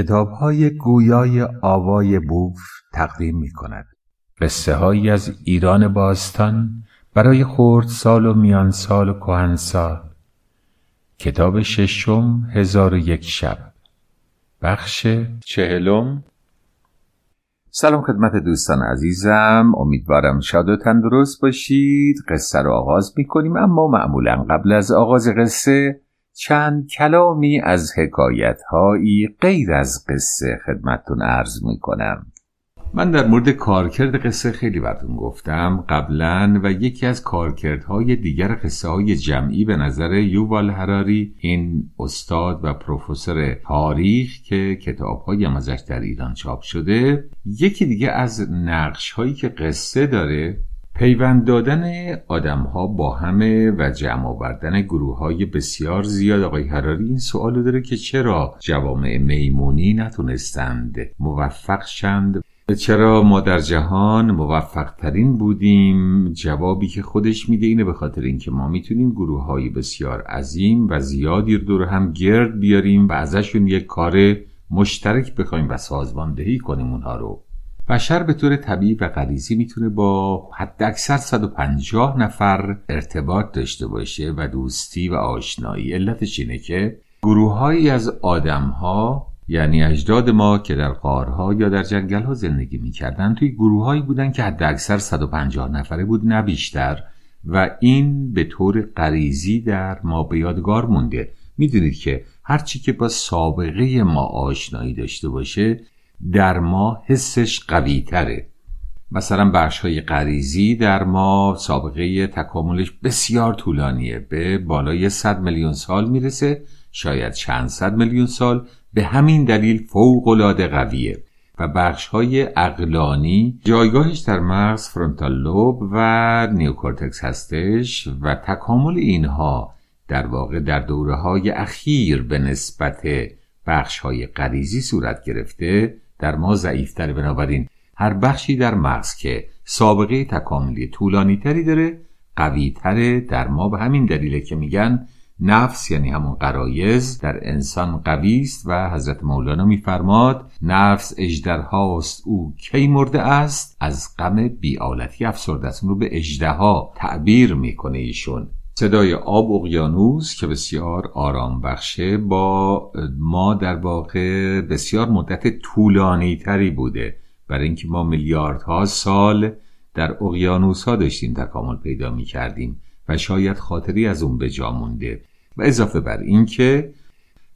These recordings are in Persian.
کتاب های گویای آوای بوف تقدیم می کند. قصه هایی از ایران باستان برای خورد سال و میان سال و کهن سال کتاب ششم هزار و یک شب. بخش چهلم. سلام خدمت دوستان عزیزم. امیدوارم شاد و تندرست باشید. قصه رو آغاز می کنیم اما معمولا قبل از آغاز قصه چند کلامی از حکایت هایی غیر از قصه خدمتتون عرض می کنم من در مورد کارکرد قصه خیلی براتون گفتم. قبلا و یکی از کارکردهای دیگر قصه های جمعی به نظر یووال هراری این استاد و پروفسور تاریخ که کتاب های ازش در ایران چاپ شده یکی دیگه از نقش هایی که قصه داره پیوند دادن آدم ها با همه و جمع آوردن گروه های بسیار زیاد. آقای حراری این سوال داره که چرا جوامع میمونی نتونستند موفق شند؟ چرا ما در جهان موفق ترین بودیم؟ جوابی که خودش میده اینه به خاطر اینکه ما می‌تونیم گروه های بسیار عظیم و زیادی رو دور هم گرد بیاریم و ازشون یک کار مشترک بخوایم و سازماندهی کنیم اونها رو. بشر به طور طبیعی و غریزی می‌تونه با حد اکثر 150 نفر ارتباط داشته باشه و دوستی و آشنایی. علتش اینه که گروههایی از آدمها یعنی اجداد ما که در قارها یا در جنگل ها زندگی می‌کردن توی گروههایی بودن که حد اکثر 150 نفره بود نه بیشتر. و این به طور غریزی در ما به یادگار مونده. می‌دونید که هرچی که با سابقه ما آشنایی داشته باشه در ما حسش قوی تره مثلا بخش های غریزی در ما سابقه تکاملش بسیار طولانیه. به بالای 100 میلیون سال می‌رسه شاید چند صد میلیون سال. به همین دلیل فوق العاده قویه. و بخش های عقلانی جایگاهش در مغز frontal lobe و نیوکورتکس هستش و تکامل اینها در واقع در دوره های اخیر به نسبت بخش های غریزی صورت گرفته. در ما ضعیفتر بنابراین. هر بخشی در مغز که سابقه تکاملی طولانی تری داره قوی تره در ما. به همین دلیله که میگن نفس یعنی همون قرایز در انسان قوی است و حضرت مولانا میفرماد نفس اجدرهاست او کی مرده است؟ از غم بیالتی افسرده است. رو به اجدها تعبیر می‌کنه ایشون. صدای آب اقیانوس که بسیار آرام بخشه با ما در واقع بسیار مدت طولانی تری بوده. برای اینکه ما میلیاردها سال در اقیانوس ها داشتیم تکامل پیدا می کردیم و شاید خاطری از اون به جا مونده. و اضافه بر اینکه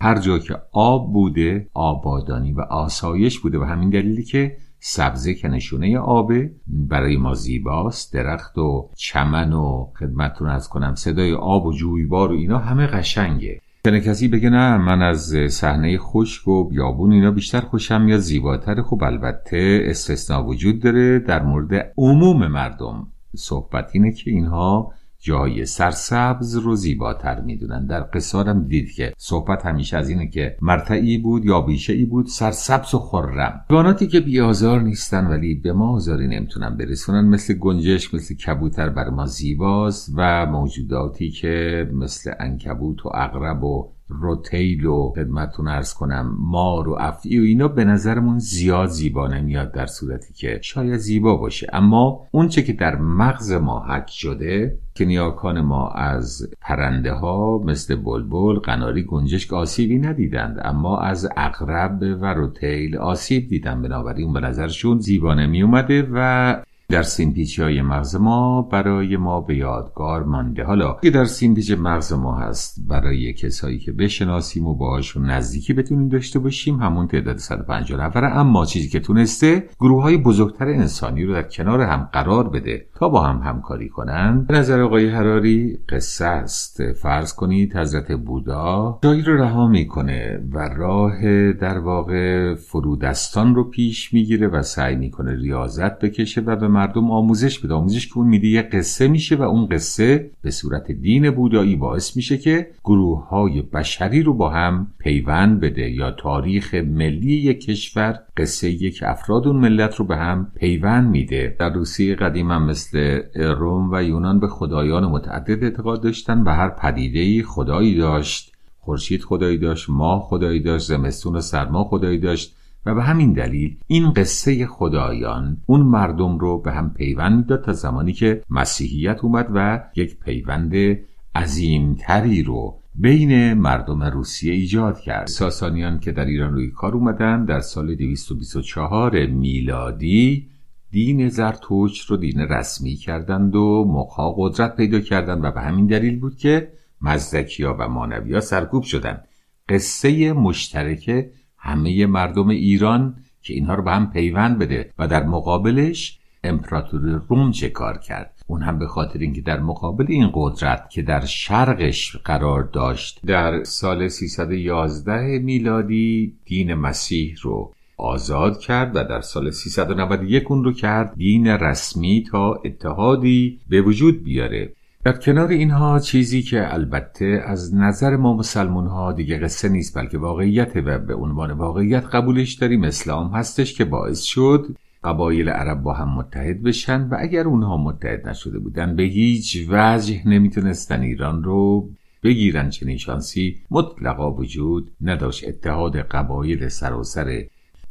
هر جا که آب بوده آبادانی و آسایش بوده و همین دلیلی که سبزه که نشونه آبه. برای ما زیباست. درخت و چمن و خدمتتون از کنم صدای آب و جویبار و اینا همه قشنگه. کنه کسی بگه نه من از صحنه خشک و بیابون اینا بیشتر خوشم یا زیباتر خب البته استثنا وجود داره. در مورد عموم مردم صحبت اینه که اینها جای سرسبز رو زیباتر می‌دونن. در قصارم دید که صحبت همیشه از اینه که مرتعی بود یا بیشه ای بود سرسبز و خرم. حیواناتی که بیازار نیستن ولی به ما آزاری نمی‌تونن برسونن. مثل گنجش مثل کبوتر بر ما زیباست و موجوداتی که مثل انکبوت و اغرب و روتیل و خدمتتون ارز کنم مار و افعی و اینا به نظرمون زیاد زیبا نمیاد در صورتی که شاید زیبا باشه. اما اونچه که در مغز ما حک شده که نیاکان ما از پرنده ها مثل بلبل قناری گنجشک آسیبی ندیدند اما از اقرب و روتیل آسیب دیدن. بنابراین به نظرشون زیبا نمی اومده و در سیمپیچی های مغز ما برای ما به یادگار مانده. حالا که در سیمپیچ مغز ما هست برای کسایی که بشناسیم و باهاشون نزدیکی بتونیم داشته باشیم همون تعداد 150 نفره. اما چیزی که تونسته گروه های بزرگتر انسانی رو در کنار هم قرار بده تا با هم همکاری کنند. به نظر آقای حراری قصه است. فرض کنید حضرت بودا جایی رو رها می‌کنه و راه در واقع فرودستان رو پیش می‌گیره و سعی می‌کنه ریاضت بکشه و به مردم آموزش بده. آموزش که اون میده یه قصه میشه و اون قصه به صورت دین بودایی باعث میشه که گروه های بشری رو با هم پیوند بده یا تاریخ ملی یک کشور قصه یک افراد اون ملت رو به هم پیوند میده. در روسیه قدیم هم مثل روم و یونان به خدایان متعدد اعتقاد داشتن و هر پدیده خدایی داشت. خورشید خدایی داشت ماه خدایی داشت زمستون و سرما خدایی داشت. و به همین دلیل این قصه خدایان اون مردم رو به هم پیوند می‌داد تا زمانی که مسیحیت اومد و یک پیوند عظیمتری رو بین مردم روسیه ایجاد کرد. ساسانیان که در ایران روی کار اومدن در سال 224 میلادی دین زرتوش رو دین رسمی کردند و موقعا قدرت پیدا کردند و به همین دلیل بود که مزدکیا و مانویا سرکوب شدند. قصه مشترک همه مردم ایران که اینها رو به هم پیوند بده و در مقابلش امپراتوری روم چه کار کرد؟ اون هم به خاطر اینکه در مقابل این قدرت که در شرقش قرار داشت در سال 311 میلادی دین مسیح رو آزاد کرد و در سال 391 اون رو کرد دین رسمی تا اتحادی به وجود بیاره. در کنار اینها چیزی که البته از نظر ما مسلمون ها دیگه قصه نیست بلکه واقعیت و به عنوان واقعیت قبولش داریم. اسلام هستش که باعث شد قبایل عرب با هم متحد بشن و اگر اونها متحد نشده بودن به هیچ وجه نمی‌تونستن ایران رو بگیرن. چنین شانسی مطلقا وجود نداشت. اتحاد قبایل سراسر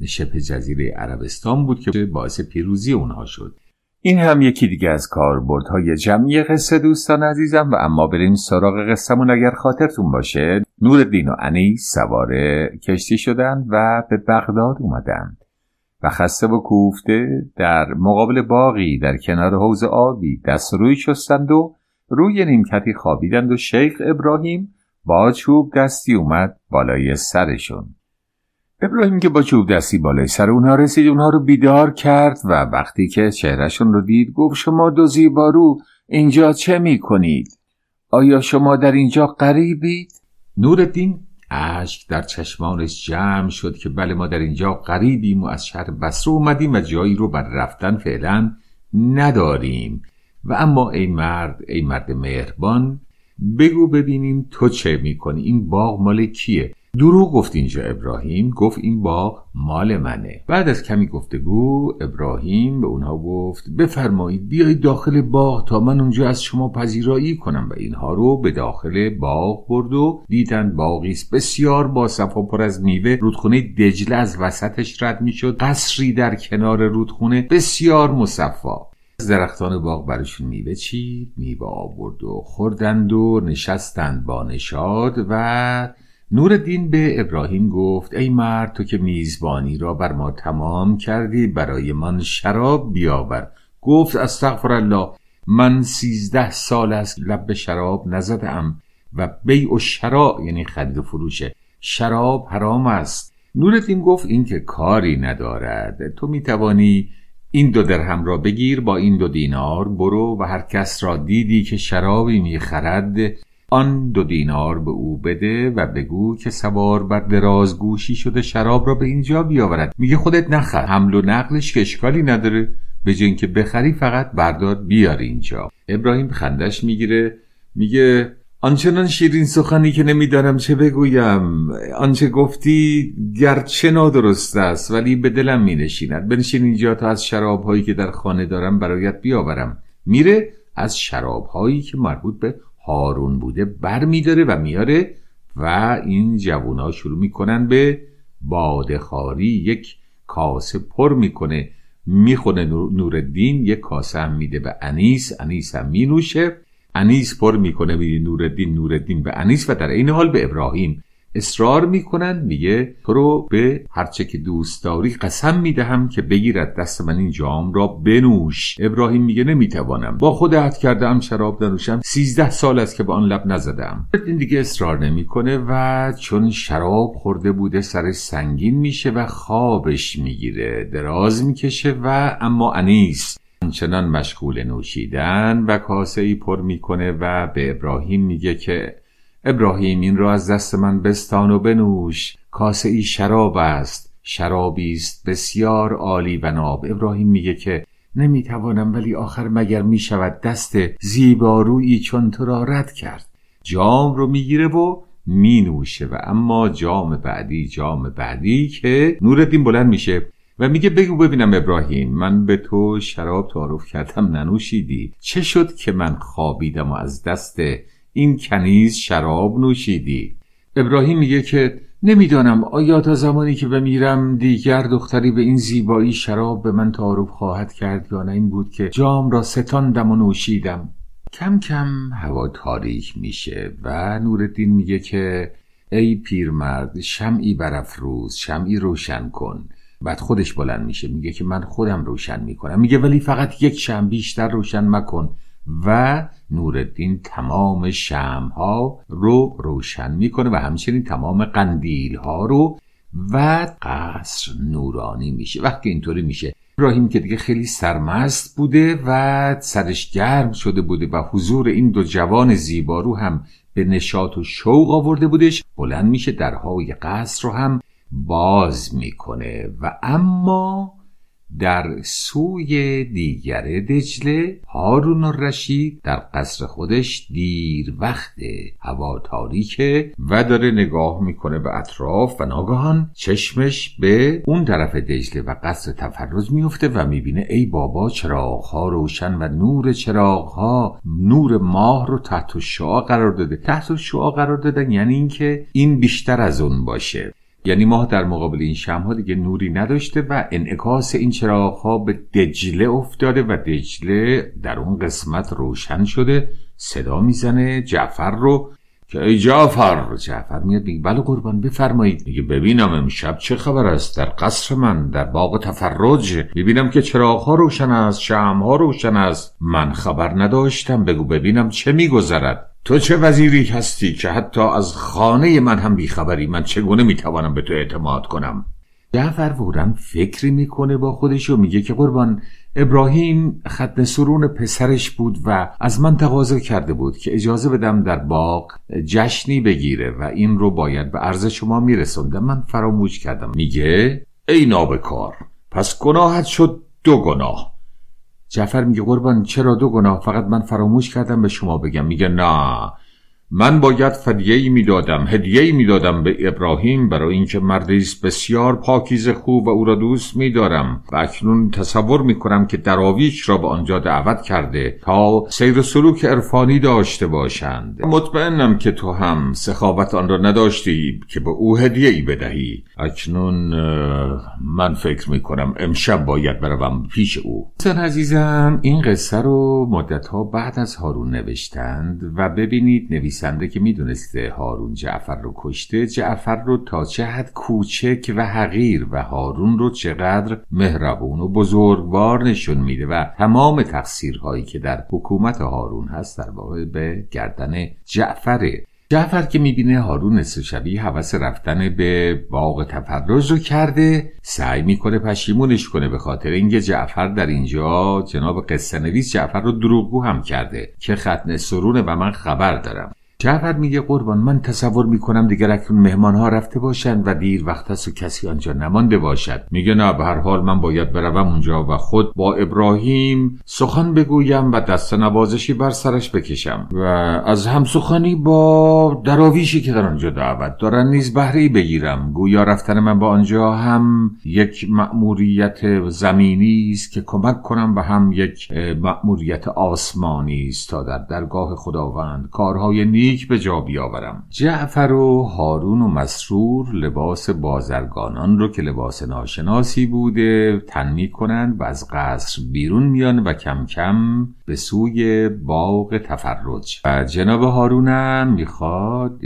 شبه جزیره عربستان بود که باعث پیروزی اونها شد. این هم یکی دیگه از کاربردهای جمعی قصه دوستان عزیزم و اما بریم سراغ قصهمون اگر خاطرتون باشه. نور دین و انی سوار کشتی شدند و به بغداد اومدند و خسته و کوفته در مقابل باقی در کنار حوز آبی دست روی شستند و روی نیمکتی خوابیدند و شیخ ابراهیم با چوب دستی اومد بالای سرشون. ابراهیم که با چوب دستی بالای سر اونها رسید اونها رو بیدار کرد و وقتی که چهرهشون رو دید گفت شما دو زیبارو اینجا چه می کنید؟ آیا شما در اینجا قریبید؟ نورالدین اشک در چشمانش جمع شد که بله ما در اینجا قریبیم و از شهر بسره اومدیم و جایی رو بر رفتن فعلا نداریم و اما ای مرد ای مرد مهربان بگو ببینیم تو چه می‌کنی این باغ مال کیه دروغ گفت اینجا ابراهیم گفت این باغ مال منه. بعد از کمی گفتگو ابراهیم به اونها گفت بفرمایید بیایید داخل باغ تا من اونجا از شما پذیرایی کنم و اینها رو به داخل باغ برد و دیدن باغی بسیار با صفا پر از میوه رودخونه دجله از وسطش رد می‌شد قصری در کنار رودخونه بسیار مصفا. از درختان باغ برشون میوه چید میوه آورد و خوردند و نشستند با نشاد و نورالدین به ابراهیم گفت ای مرد تو که میزبانی را بر ما تمام کردی برای من شراب بیاور. گفت استغفر الله من سیزده سال است لب شراب نزدم و بیع و شرا یعنی خرید و شراب حرام است. نورالدین گفت این که کاری ندارد تو می‌توانی این دو درهم را بگیر با این دو دینار برو و هر کس را دیدی که شرابی می‌خرد آن دو دینار به او بده و بگو که سوار بر دراز گوشی شده شراب را به اینجا بیاورد. میگه خودت نخر حمل و نقلش که اشکالی نداره. به جای که بخری فقط بردار بیار اینجا. ابراهیم خندش می‌گیره. میگه آنچنان شیرین سخنی که نمی‌دانم چه بگویم. آنچه گفتی گرچه نادرست است ولی به دلم می نشیند بنشین اینجا تا از شراب هایی که در خانه دارم برایت بیاورم. میره از شراب هایی که مربوط به هارون بوده بر میداره و میاره و این جوونا شروع می‌کنن به بادخاری. یک کاسه پر می‌کنه می‌خونه نوردین یک کاسه هم میده به انیس انیس هم مینوشه. انیس پر می‌کنه به نوردین نوردین به انیس و در این حال به ابراهیم. اصرار می‌کنن میگه تو رو به هرچه که دوست داری قسم می‌دهم که بگیرد دست من این جام را بنوش. ابراهیم میگه نمی‌توانم. با خود عهد کردم شراب ننوشم سیزده سال است که به آن لب نزدم. این دیگه اصرار نمی‌کنه و چون شراب خورده بوده سرش سنگین میشه و خوابش می‌گیره. دراز می‌کشه و اما انیس همچنان مشغول نوشیدن و کاسه ای پر می‌کنه و به ابراهیم میگه که ابراهیم این را از دست من بستان و بنوش. کاسه ای شراب است. شرابی است بسیار عالی و ناب. ابراهیم میگه که نمی‌توانم ولی آخر مگر می‌شود دست زیبارویی چون تو را رد کرد. جام رو می‌گیره و مینوشه و اما جام بعدی جام بعدی که نورالدین بلند میشه و میگه بگو ببینم ابراهیم من به تو شراب تعارف کردم ننوشیدی. چه شد که من خوابیدم و از دست این کنیز شراب نوشیدی. ابراهیم میگه که نمی‌دانم آیا تا زمانی که بمیرم دیگر دختری به این زیبایی شراب به من تعارف خواهد کرد یا نه؟ این بود که جام را ستاندم و نوشیدم. کم کم هوا تاریک میشه و نورالدین میگه که ای پیرمرد شمعی برافروز شمعی روشن کن. بعد خودش بلند میشه میگه که من خودم روشن می‌کنم. میگه ولی فقط یک شم بیشتر روشن مکن. و نورالدین تمام شم ها رو روشن می‌کنه و همچنین تمام قندیل ها رو و قصر نورانی میشه. وقتی اینطوری میشه ابراهیم که دیگه خیلی سرمست بوده و سرش گرم شده بوده و حضور این دو جوان زیبارو هم به نشاط و شوق آورده بودش بلند میشه درهای قصر رو هم باز می‌کنه. و اما در سوی دیگر دجله هارون الرشید در قصر خودش دیر وقت هوا تاریکه و داره نگاه می‌کنه به اطراف و ناگهان چشمش به اون طرف دجله و قصر تفرز میفته و می‌بینه ای بابا چراغها روشن و نور چراغها نور ماه رو تحت شعا قرار داده. تحت شعا قرار دادن یعنی اینکه این بیشتر از اون باشه. یعنی ماه در مقابل این شمها دیگه نوری نداشته و انعکاس این ها به دجله افتاده و دجله در اون قسمت روشن شده صدا می‌زنه جعفر رو که ای جعفر جعفر میاد میگه بله قربان بفرمایید. میگه ببینم امشب چه خبر است در قصر من در باغ تفرج. می‌بینم که ها روشن است ها روشن است. من خبر نداشتم بگو ببینم چه میگذرد. تو چه وزیری هستی که حتی از خانه من هم بیخبری؟ من چگونه می‌توانم به تو اعتماد کنم؟ جعفر ورم فکری می‌کنه با خودش و میگه که قربان ابراهیم ختن سرون پسرش بود و از من تقاضا کرده بود که اجازه بدم در باغ جشنی بگیره و این رو باید به عرض شما میرسوندم من فراموش کردم. میگه ای نابکار پس گناهت شد دو گناه. جعفر میگه قربان چرا دو گناه؟ فقط من فراموش کردم به شما بگم. میگه نه. من باید فدیه می‌دادم هدیه می‌دادم به ابراهیم برای اینکه مردی است بسیار پاکیز خوب و او را دوست میدارم و اکنون تصور می‌کنم که دراویش را به آنجا دعوت کرده تا سیر سلوک عرفانی داشته باشند. مطمئنم که تو هم سخاوت آن را نداشتی که به او هدیه ای بدهی. اکنون من فکر می‌کنم امشب باید بروم پیش او. سن عزیزم این قصه رو مدت ها بعد از هارون نوشتند و ببینید نویس نویسنده که می‌دونسته هارون جعفر رو کشته جعفر رو تا چه حد کوچک و حقیر و هارون رو چقدر مهربون و بزرگوار نشون میده و تمام تقصیرهایی که در حکومت هارون هست در واقع به گردن جعفره. جعفر که می‌بینه هارون نصف شبی حوث رفتن به باغ تفرج رو کرده سعی می‌کنه پشیمونش کنه به خاطر اینکه جعفر در اینجا جناب قصه نویس جعفر رو دروغگو هم کرده که ختن سرونه و من خبر دارم. جعفر میگه قربان من تصور می‌کنم دیگر اکنون مهمان ها رفته باشند و دیر وقت است و کسی آنجا نمانده باشد. میگه نه به هر حال من باید بروم اونجا و خود با ابراهیم سخن بگویم و دست نوازشی بر سرش بکشم. و از هم سخنی با دراویشی که در آنجا دعوت دارن نیز بهره بگیرم. گویا رفتن من با آنجا هم یک مأموریت زمینی است که کمک کنم و هم یک مأموریت آسمانی است تا در درگاه خداوند. کارهای نیک نیک به جا بیاورم. جعفر و هارون و مسرور لباس بازرگانان رو که لباس ناشناسی بوده تن کنند و از قصر بیرون میان و کم کم به سوی باغ تفرج. و جناب هارونم می‌خواد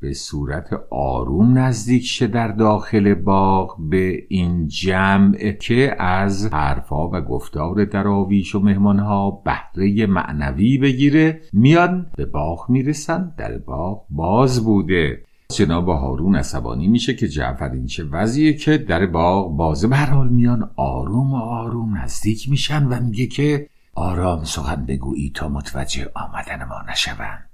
به صورت آروم نزدیک شه در داخل باغ به این جمع که از حرفا و گفتار دراویش و مهمانها بهره معنوی بگیره میان به باغ می‌رسن در باغ باز بوده. جناب هارون عصبانی میشه که جعفر این چه وضعیه که در باغ بازه برحال میان آروم آروم نزدیک میشن و میگه که آرام سخن بگویی تا متوجه آمدن ما نشوند.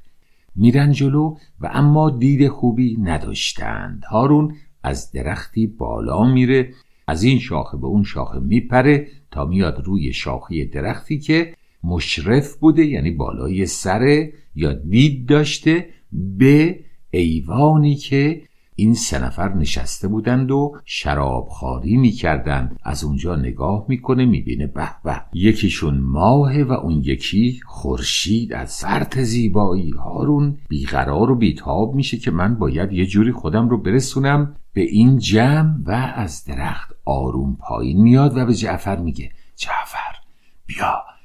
میرن جلو و اما دید خوبی نداشتند. هارون از درختی بالا میره از این شاخه به اون شاخه میپره تا میاد روی شاخه درختی که مشرف بوده یعنی بالای سر یا دید داشته به ایوانی که این سه نفر نشسته بودند و شرابخواری می‌کردند. از اونجا نگاه می‌کنه می‌بینه به به. یکیشون ماه و اون یکی خورشید. از فرط زیبایی هارون بیقرار و بیتاب میشه که من باید یه جوری خودم رو برسونم به این جمع و از درخت آروم پایین میاد و به جعفر میگه جعفر بیا.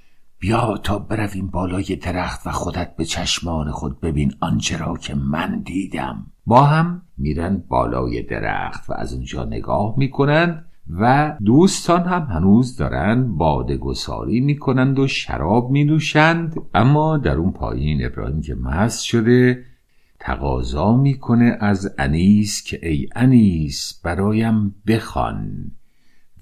بیا تا برویم بالای درخت و خودت به چشمان خود ببین آنچه را که من دیدم. با هم میرن بالای درخت و از اونجا نگاه می‌کنند و دوستان هم هنوز دارن باده گساری می‌کنند و شراب می نوشند اما در اون پایین ابراهیم که مست شده تقاضا می‌کنه از انیس که ای انیس برایم بخوان.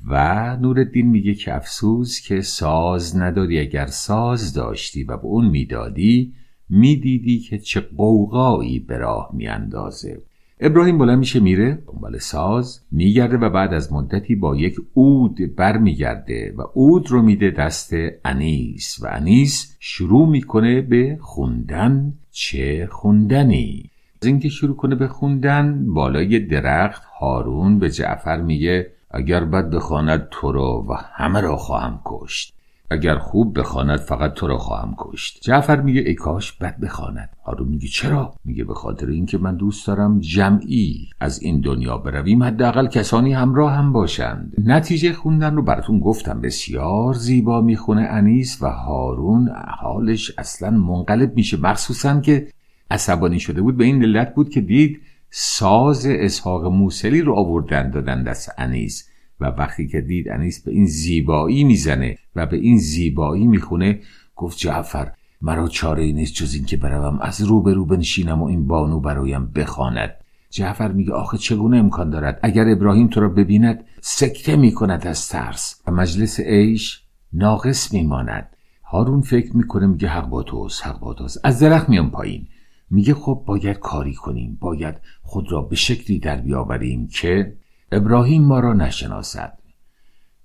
و نورالدین میگه که افسوس که ساز نداری اگر ساز داشتی و به اون می‌دادی می‌دیدی که چه قوقایی به راه میاندازه. ابراهیم بلند میشه میره دنبال ساز میگرده و بعد از مدتی با یک اود برمیگرده و اود رو میده دست انیس و انیس شروع می‌کنه به خوندن چه خوندنی. از اینکه شروع کنه به خوندن بالای درخت هارون به جعفر میگه اگر بد بخواند تو رو و همه را خواهم کشت. اگر خوب بخواند فقط تو را خواهم کشت. جعفر میگه ای کاش بد بخواند. هارون میگه چرا؟ میگه به خاطر اینکه من دوست دارم جمعی از این دنیا برویم. حداقل کسانی همراه هم باشند. نتیجه خوندن رو براتون گفتم. بسیار زیبا می‌خونه انیس و هارون. حالش اصلا منقلب میشه. مخصوصا که عصبانی شده بود. به این علت بود که دید ساز اسحاق موسلی رو آوردن دادن دست انیس. و وقتی که دید انیس به این زیبایی می‌زنه و به این زیبایی می‌خونه گفت جعفر مرا چاره نیست جز اینکه بروم از رو به رو بنشینم و این بانو برایم بخواند. جعفر میگه آخه چگونه امکان دارد؟ اگر ابراهیم تو را ببیند سکته می‌کند از ترس. و مجلس عیش ناقص میماند. هارون فکر می‌کنه میگه حق با توست حق با توست. از درخت میام پایین. میگه خب باید کاری کنیم باید خود را به شکلی در بیاوریم که ابراهیم ما را نشناسد.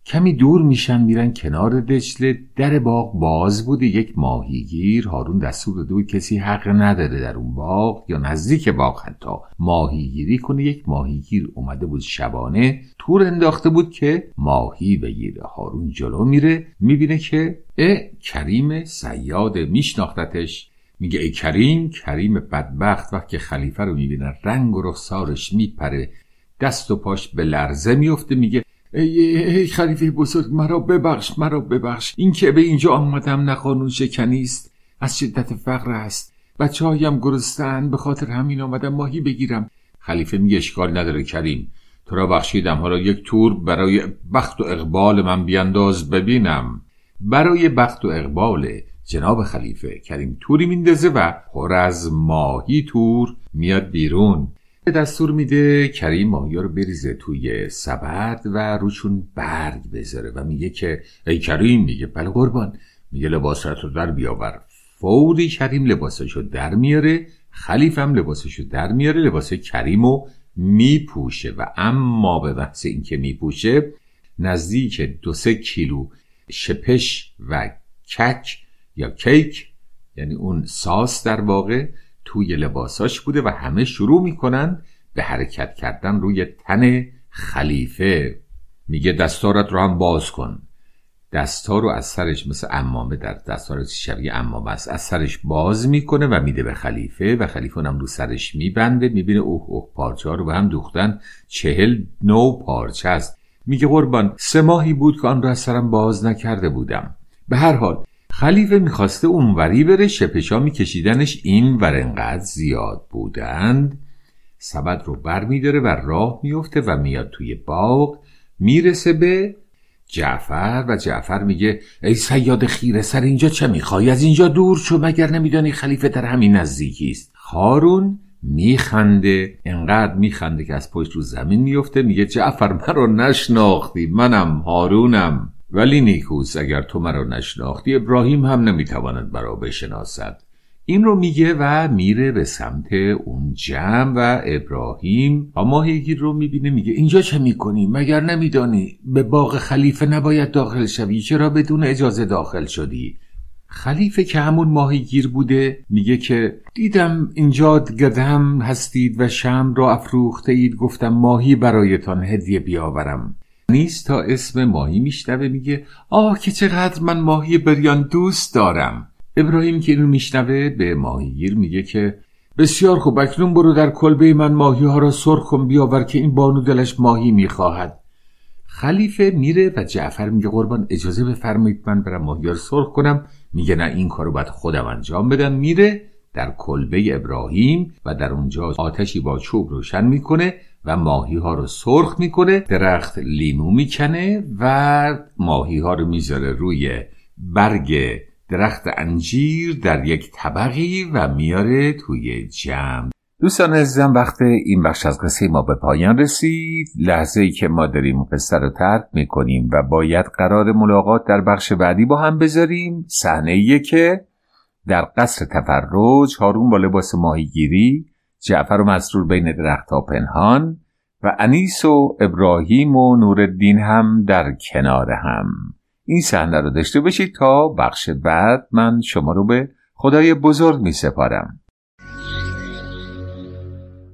کمی دور میشن میرن کنار دجله در باغ باز بوده. یک ماهیگیر هارون دستور داده بود کسی حق نداره در اون باغ یا نزدیک باغ حتی ماهیگیری کنه. یک ماهیگیر اومده بود شبانه تور انداخته بود که ماهی بگیره هارون جلو میره می‌بینه که اه کریم سیاد میشناختتش. میگه ای کریم کریم بدبخت وقتی خلیفه رو می‌بینه رنگ و رخسارش میپره دست و پاش به لرزه میفته میگه ای, ای خلیفه بزرگ مرا ببخش مرا ببخش این که به اینجا آمدم نه قانون شکنیست از شدت فقر است بچه هایم گرستن به خاطر همین آمدم ماهی بگیرم. خلیفه میگه اشکال نداره کریم تو را بخشیدم حالا یک تور برای بخت و اقبال من بیانداز ببینم. برای بخت و اقبال جناب خلیفه کریم توری میندازه و پر از ماهی تور میاد بیرون. دستور میده کریم ماهی رو بریزه توی سبد و روشون برگ بذاره و میگه که ای کریم میگه بله قربان. میگه لباسات رو در بیاور. فوری کریم لباساشو در میاره خلیفم لباسشو در میاره لباس کریمو میپوشه و اما به بحث اینکه میپوشه نزدیک دو سه کیلو شپش و کک یا کیک یعنی اون ساس در واقع توی لباساش بوده و همه شروع می‌کنن به حرکت کردن روی تن خلیفه. میگه دستارت رو هم باز کن. دستا رو از سرش مثل امامه در دستار شبیه امامه است از سرش باز می‌کنه و میده به خلیفه و خلیفه هم رو سرش میبنده می‌بینه اوه اوه پارچه ها رو به هم دوختن. چهل نو پارچه است. میگه قربان سه ماهی بود که آن رو از سرم باز نکرده بودم. به هر حال خلیفه می‌خواسته اونوری بره شپشا میکشیدنش این ور انقدر زیاد بودند. سبد رو بر میداره و راه میفته و میاد توی باغ. می‌رسه به جعفر و جعفر میگه ای سیاد خیره سر اینجا چه می‌خوای؟ از اینجا دور شو مگر نمیدانی خلیفه در همین نزدیکی است؟ خارون میخنده انقدر میخنده که از پشت رو زمین میفته میگه جعفر مرا نشناختی منم هارونم. ولی نیکوس اگر تو مرا نشناختی ابراهیم هم نمی‌تواند مرا بشناسد. این رو میگه و میره به سمت اون جمع و ابراهیم. ماهیگیر رو می‌بینه میگه اینجا چه می‌کنی؟ مگر نمیدانی؟ به باغ خلیفه نباید داخل شوی چرا بدون اجازه داخل شدی؟ خلیفه که همون ماهیگیر بوده میگه که دیدم اینجا گدم هستید و شم را افروخته اید گفتم ماهی برایتان هدیه بیاورم. نیست تا اسم ماهی میشنوه میگه آه که چقدر من ماهی بریان دوست دارم. ابراهیم که اینو میشنوه به ماهیگیر میگه که بسیار خوب اکنون برو در کلبه من ماهی ها را سرخ کن بیاور که این بانو دلش ماهی می‌خواهد. خلیفه میره و جعفر میگه قربان اجازه بفرمایید من برم ماهی رو سرخ کنم. میگه نه این کارو باید خودم انجام بدم. میره در کلبه ابراهیم و در اونجا آتشی با چوب روشن می‌کنه و ماهی ها رو سرخ می‌کنه درخت لیمو می‌کنه و ماهی ها رو می‌ذاره روی برگ درخت انجیر در یک طبقی و میاره توی جمع. دوستان عزیزم وقت این بخش از قصه ما به پایان رسید. لحظه ای که ما داریم قصه رو ترک می‌کنیم و باید قرار ملاقات در بخش بعدی با هم بذاریم. صحنه که در قصر تفرج هارون با لباس ماهیگیری جعفر و مسرور بین درختها پنهان و انیس و ابراهیم و نورالدین هم در کنار هم. این صحنه رو داشته باشید تا بخش بعد من شما رو به خدای بزرگ می سپارم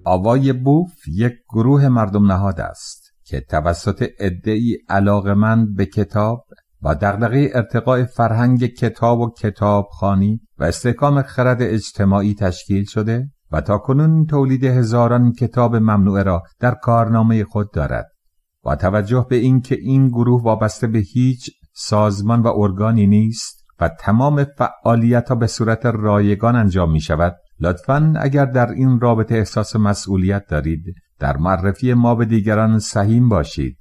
آوای بوف یک گروه مردم نهاد است که توسط عدهای علاقمند به کتاب و دغدغه ارتقاء فرهنگ کتاب و کتابخانی و استحکام خرد اجتماعی تشکیل شده و تا کنون تولید هزاران کتاب ممنوعه را در کارنامه خود دارد. با توجه به اینکه این گروه وابسته به هیچ سازمان و ارگانی نیست و تمام فعالیت ها به صورت رایگان انجام می شود لطفا اگر در این رابطه احساس مسئولیت دارید در معرفی ما به دیگران سهیم باشید.